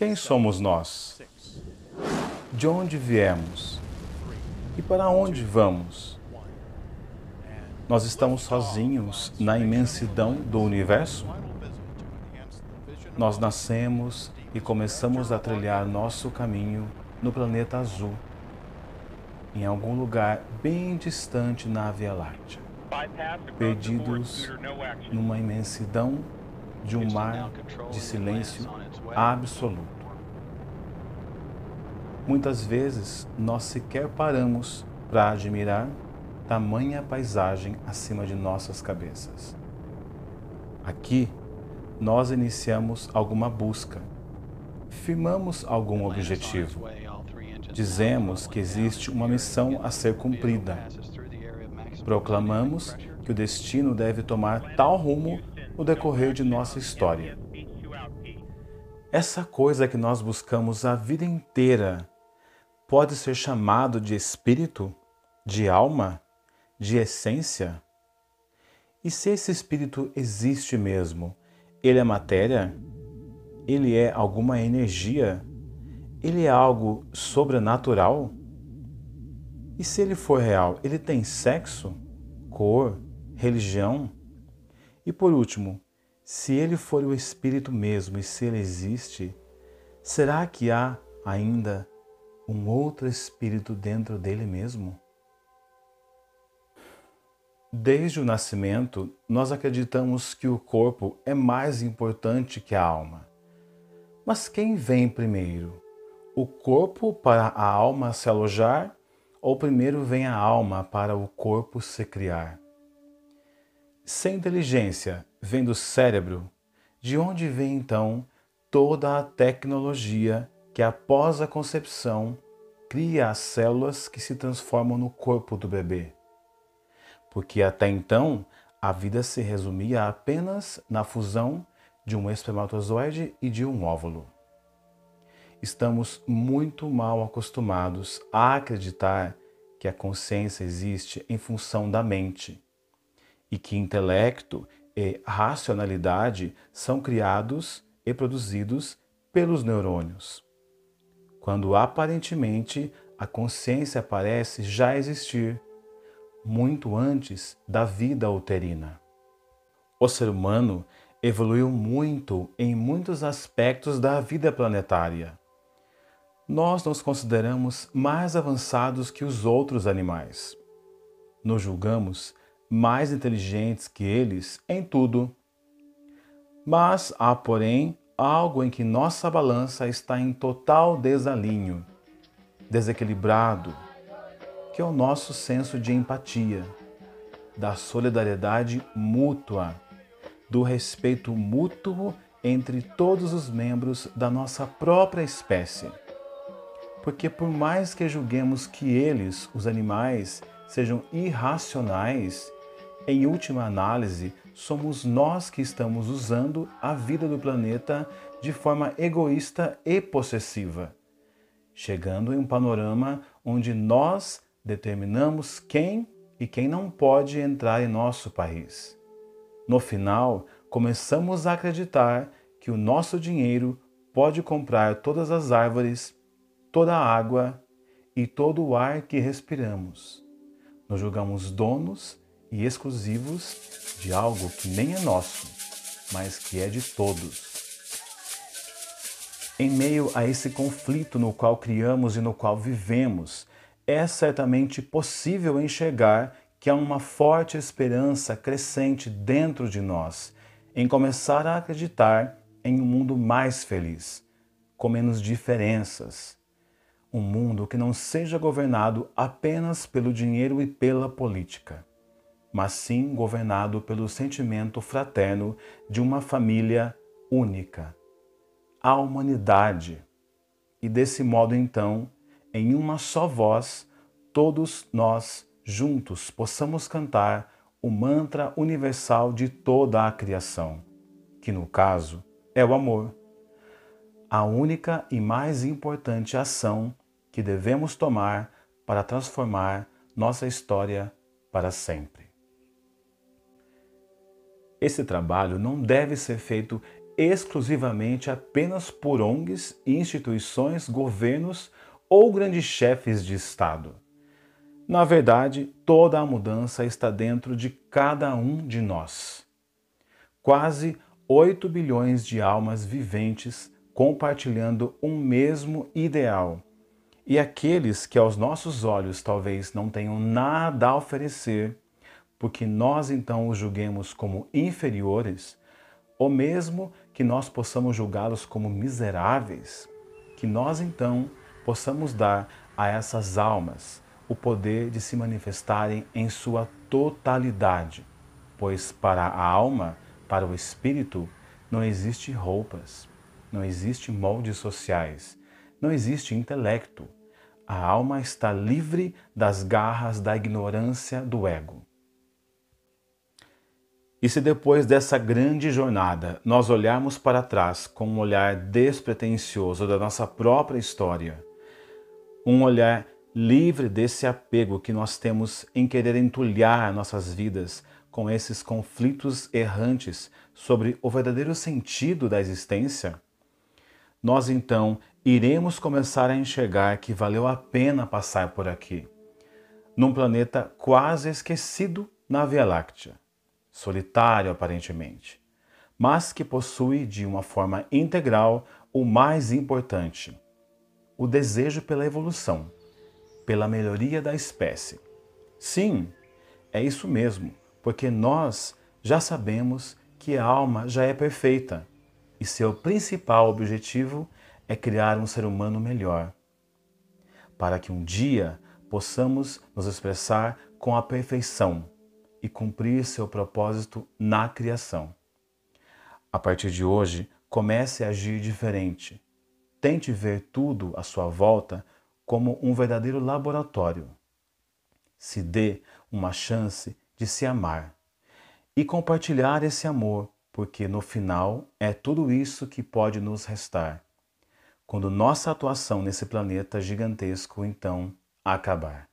Quem somos nós? De onde viemos? E para onde vamos? Nós estamos sozinhos na imensidão do universo? Nós nascemos e começamos a trilhar nosso caminho no planeta azul, em algum lugar bem distante na Via Láctea, perdidos numa imensidão de um mar de silêncio absoluto. Muitas vezes nós sequer paramos para admirar tamanha paisagem acima de nossas cabeças. Aqui, nós iniciamos alguma busca, firmamos algum objetivo, dizemos que existe uma missão a ser cumprida, proclamamos que o destino deve tomar tal rumo no decorrer de nossa história. Essa coisa que nós buscamos a vida inteira pode ser chamado de espírito, de alma, de essência? E se esse espírito existe mesmo, ele é matéria? Ele é alguma energia? Ele é algo sobrenatural? E se ele for real, ele tem sexo, cor, religião? E por último, se ele for o espírito mesmo e se ele existe, será que há ainda um outro espírito dentro dele mesmo? Desde o nascimento, nós acreditamos que o corpo é mais importante que a alma. Mas quem vem primeiro? O corpo para a alma se alojar ou primeiro vem a alma para o corpo se criar? Se a inteligência vem do cérebro, de onde vem então toda a tecnologia que após a concepção cria as células que se transformam no corpo do bebê. Porque até então a vida se resumia apenas na fusão de um espermatozoide e de um óvulo. Estamos muito mal acostumados a acreditar que a consciência existe em função da mente e que intelecto e racionalidade são criados e produzidos pelos neurônios quando aparentemente a consciência parece já existir, muito antes da vida uterina. O ser humano evoluiu muito em muitos aspectos da vida planetária. Nós nos consideramos mais avançados que os outros animais. Nos julgamos mais inteligentes que eles em tudo. Mas há, porém, algo em que nossa balança está em total desalinho, desequilibrado, que é o nosso senso de empatia, da solidariedade mútua, do respeito mútuo entre todos os membros da nossa própria espécie. Porque, por mais que julguemos que eles, os animais, sejam irracionais, em última análise, somos nós que estamos usando a vida do planeta de forma egoísta e possessiva, chegando em um panorama onde nós determinamos quem e quem não pode entrar em nosso país. No final, começamos a acreditar que o nosso dinheiro pode comprar todas as árvores, toda a água e todo o ar que respiramos. Nos julgamos donos e exclusivos de algo que nem é nosso, mas que é de todos. Em meio a esse conflito no qual criamos e no qual vivemos, é certamente possível enxergar que há uma forte esperança crescente dentro de nós em começar a acreditar em um mundo mais feliz, com menos diferenças. Um mundo que não seja governado apenas pelo dinheiro e pela política mas sim governado pelo sentimento fraterno de uma família única, a humanidade. E desse modo, então, em uma só voz, todos nós juntos possamos cantar o mantra universal de toda a criação, que no caso é o amor. A única e mais importante ação que devemos tomar para transformar nossa história para sempre. Esse trabalho não deve ser feito exclusivamente apenas por ONGs, instituições, governos ou grandes chefes de Estado. Na verdade, toda a mudança está dentro de cada um de nós. Quase 8 bilhões de almas viventes compartilhando um mesmo ideal. E aqueles que aos nossos olhos talvez não tenham nada a oferecer, porque nós então os julguemos como inferiores, ou mesmo que nós possamos julgá-los como miseráveis, que nós então possamos dar a essas almas o poder de se manifestarem em sua totalidade, pois para a alma, para o espírito, não existe roupas, não existe moldes sociais, não existe intelecto. A alma está livre das garras da ignorância do ego. E se depois dessa grande jornada nós olharmos para trás com um olhar despretensioso da nossa própria história, um olhar livre desse apego que nós temos em querer entulhar nossas vidas com esses conflitos errantes sobre o verdadeiro sentido da existência, nós então iremos começar a enxergar que valeu a pena passar por aqui, num planeta quase esquecido na Via Láctea solitário aparentemente, mas que possui de uma forma integral o mais importante: o desejo pela evolução, pela melhoria da espécie. Sim, é isso mesmo, porque nós já sabemos que a alma já é perfeita e seu principal objetivo é criar um ser humano melhor, para que um dia possamos nos expressar com a perfeição e cumprir seu propósito na criação. A partir de hoje, comece a agir diferente. Tente ver tudo à sua volta como um verdadeiro laboratório. Se dê uma chance de se amar e compartilhar esse amor, porque no final é tudo isso que pode nos restar. Quando nossa atuação nesse planeta gigantesco então acabar.